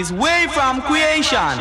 is way from creation.